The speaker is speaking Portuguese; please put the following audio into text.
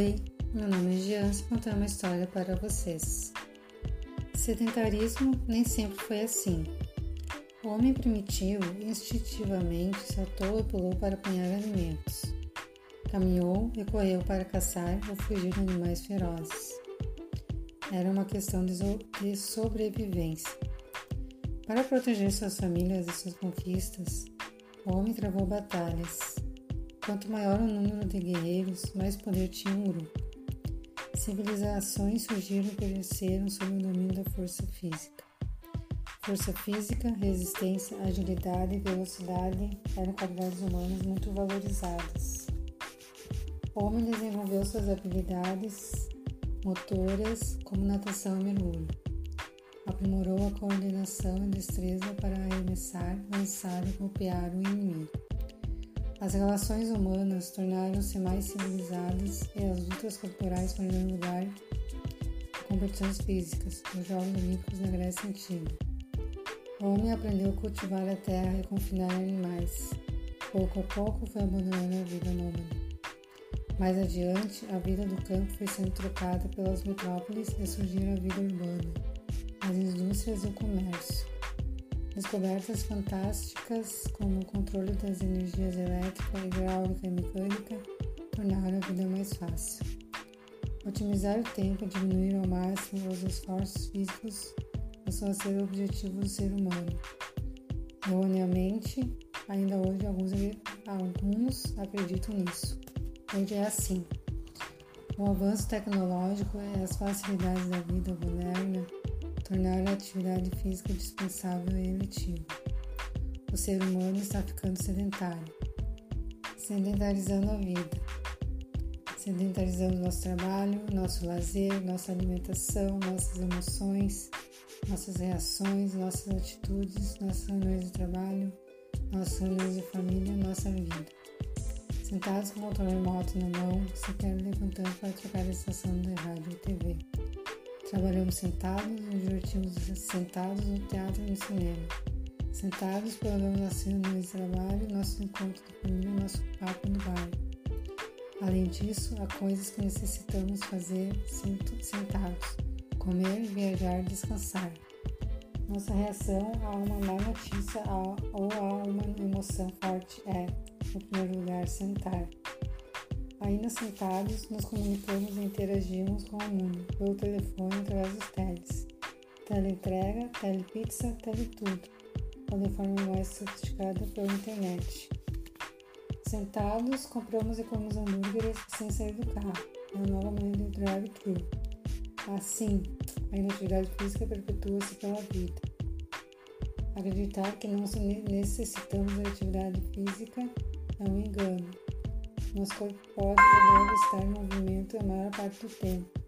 Oi, meu nome é vou contar uma história para vocês. Sedentarismo nem sempre foi assim. O homem primitivo instintivamente saltou e pulou para apanhar alimentos. Caminhou e correu para caçar ou fugir de animais ferozes. Era uma questão de sobrevivência. Para proteger suas famílias e suas conquistas, o homem travou batalhas. Quanto maior o número de guerreiros, mais poder tinha um grupo. Civilizações surgiram e cresceram sob o domínio da força física. Força física, resistência, agilidade e velocidade eram qualidades humanas muito valorizadas. O homem desenvolveu suas habilidades motoras como natação e mergulho. Aprimorou a coordenação e destreza para arremessar, lançar e golpear o inimigo. As relações humanas tornaram-se mais civilizadas e as lutas corporais foram lugar de competições físicas nos Jogos Olímpicos na Grécia Antiga. O homem aprendeu a cultivar a terra e confinar animais. Pouco a pouco foi abandonando a vida nômade. Mais adiante, a vida do campo foi sendo trocada pelas metrópoles e surgiu a vida urbana, as indústrias e o comércio. Descobertas fantásticas como o controle das energias elétrica, hidráulica e mecânica tornaram a vida mais fácil. Otimizar o tempo e diminuir ao máximo os esforços físicos passou a ser o objetivo do ser humano. Erroneamente, ainda hoje alguns, alguns acreditam nisso. Hoje é assim. O avanço tecnológico e as facilidades da vida moderna tornar a atividade física dispensável e eletiva. O ser humano está ficando sedentário, sedentarizando a vida, sedentarizando nosso trabalho, nosso lazer, nossa alimentação, nossas emoções, nossas reações, nossas atitudes, nossas reuniões de trabalho, nossas reuniões de família, nossa vida. Sentados com o controle remoto na mão, sequer levantando para trocar a estação de rádio e TV. Trabalhamos sentados, nos divertimos sentados no teatro e no cinema. Sentados, programamos nossas reuniões de trabalho, nosso encontro de família, nosso papo no bar. Além disso, há coisas que necessitamos fazer sentados: comer, viajar, descansar. Nossa reação a uma má notícia ou a uma emoção forte é, em primeiro lugar, sentar. Ainda sentados, nos comunicamos e interagimos com o mundo, pelo telefone através dos teles. Teleentrega, telepizza, teletudo, ou de forma mais sofisticada pela internet. Sentados, compramos e comemos hambúrgueres sem sair do carro. É a nova maneira de drive-thru. Assim, a inatividade física perpetua-se pela vida. Acreditar que não necessitamos da atividade física é um engano. Nosso corpo pode e deve estar em movimento a maior parte do tempo.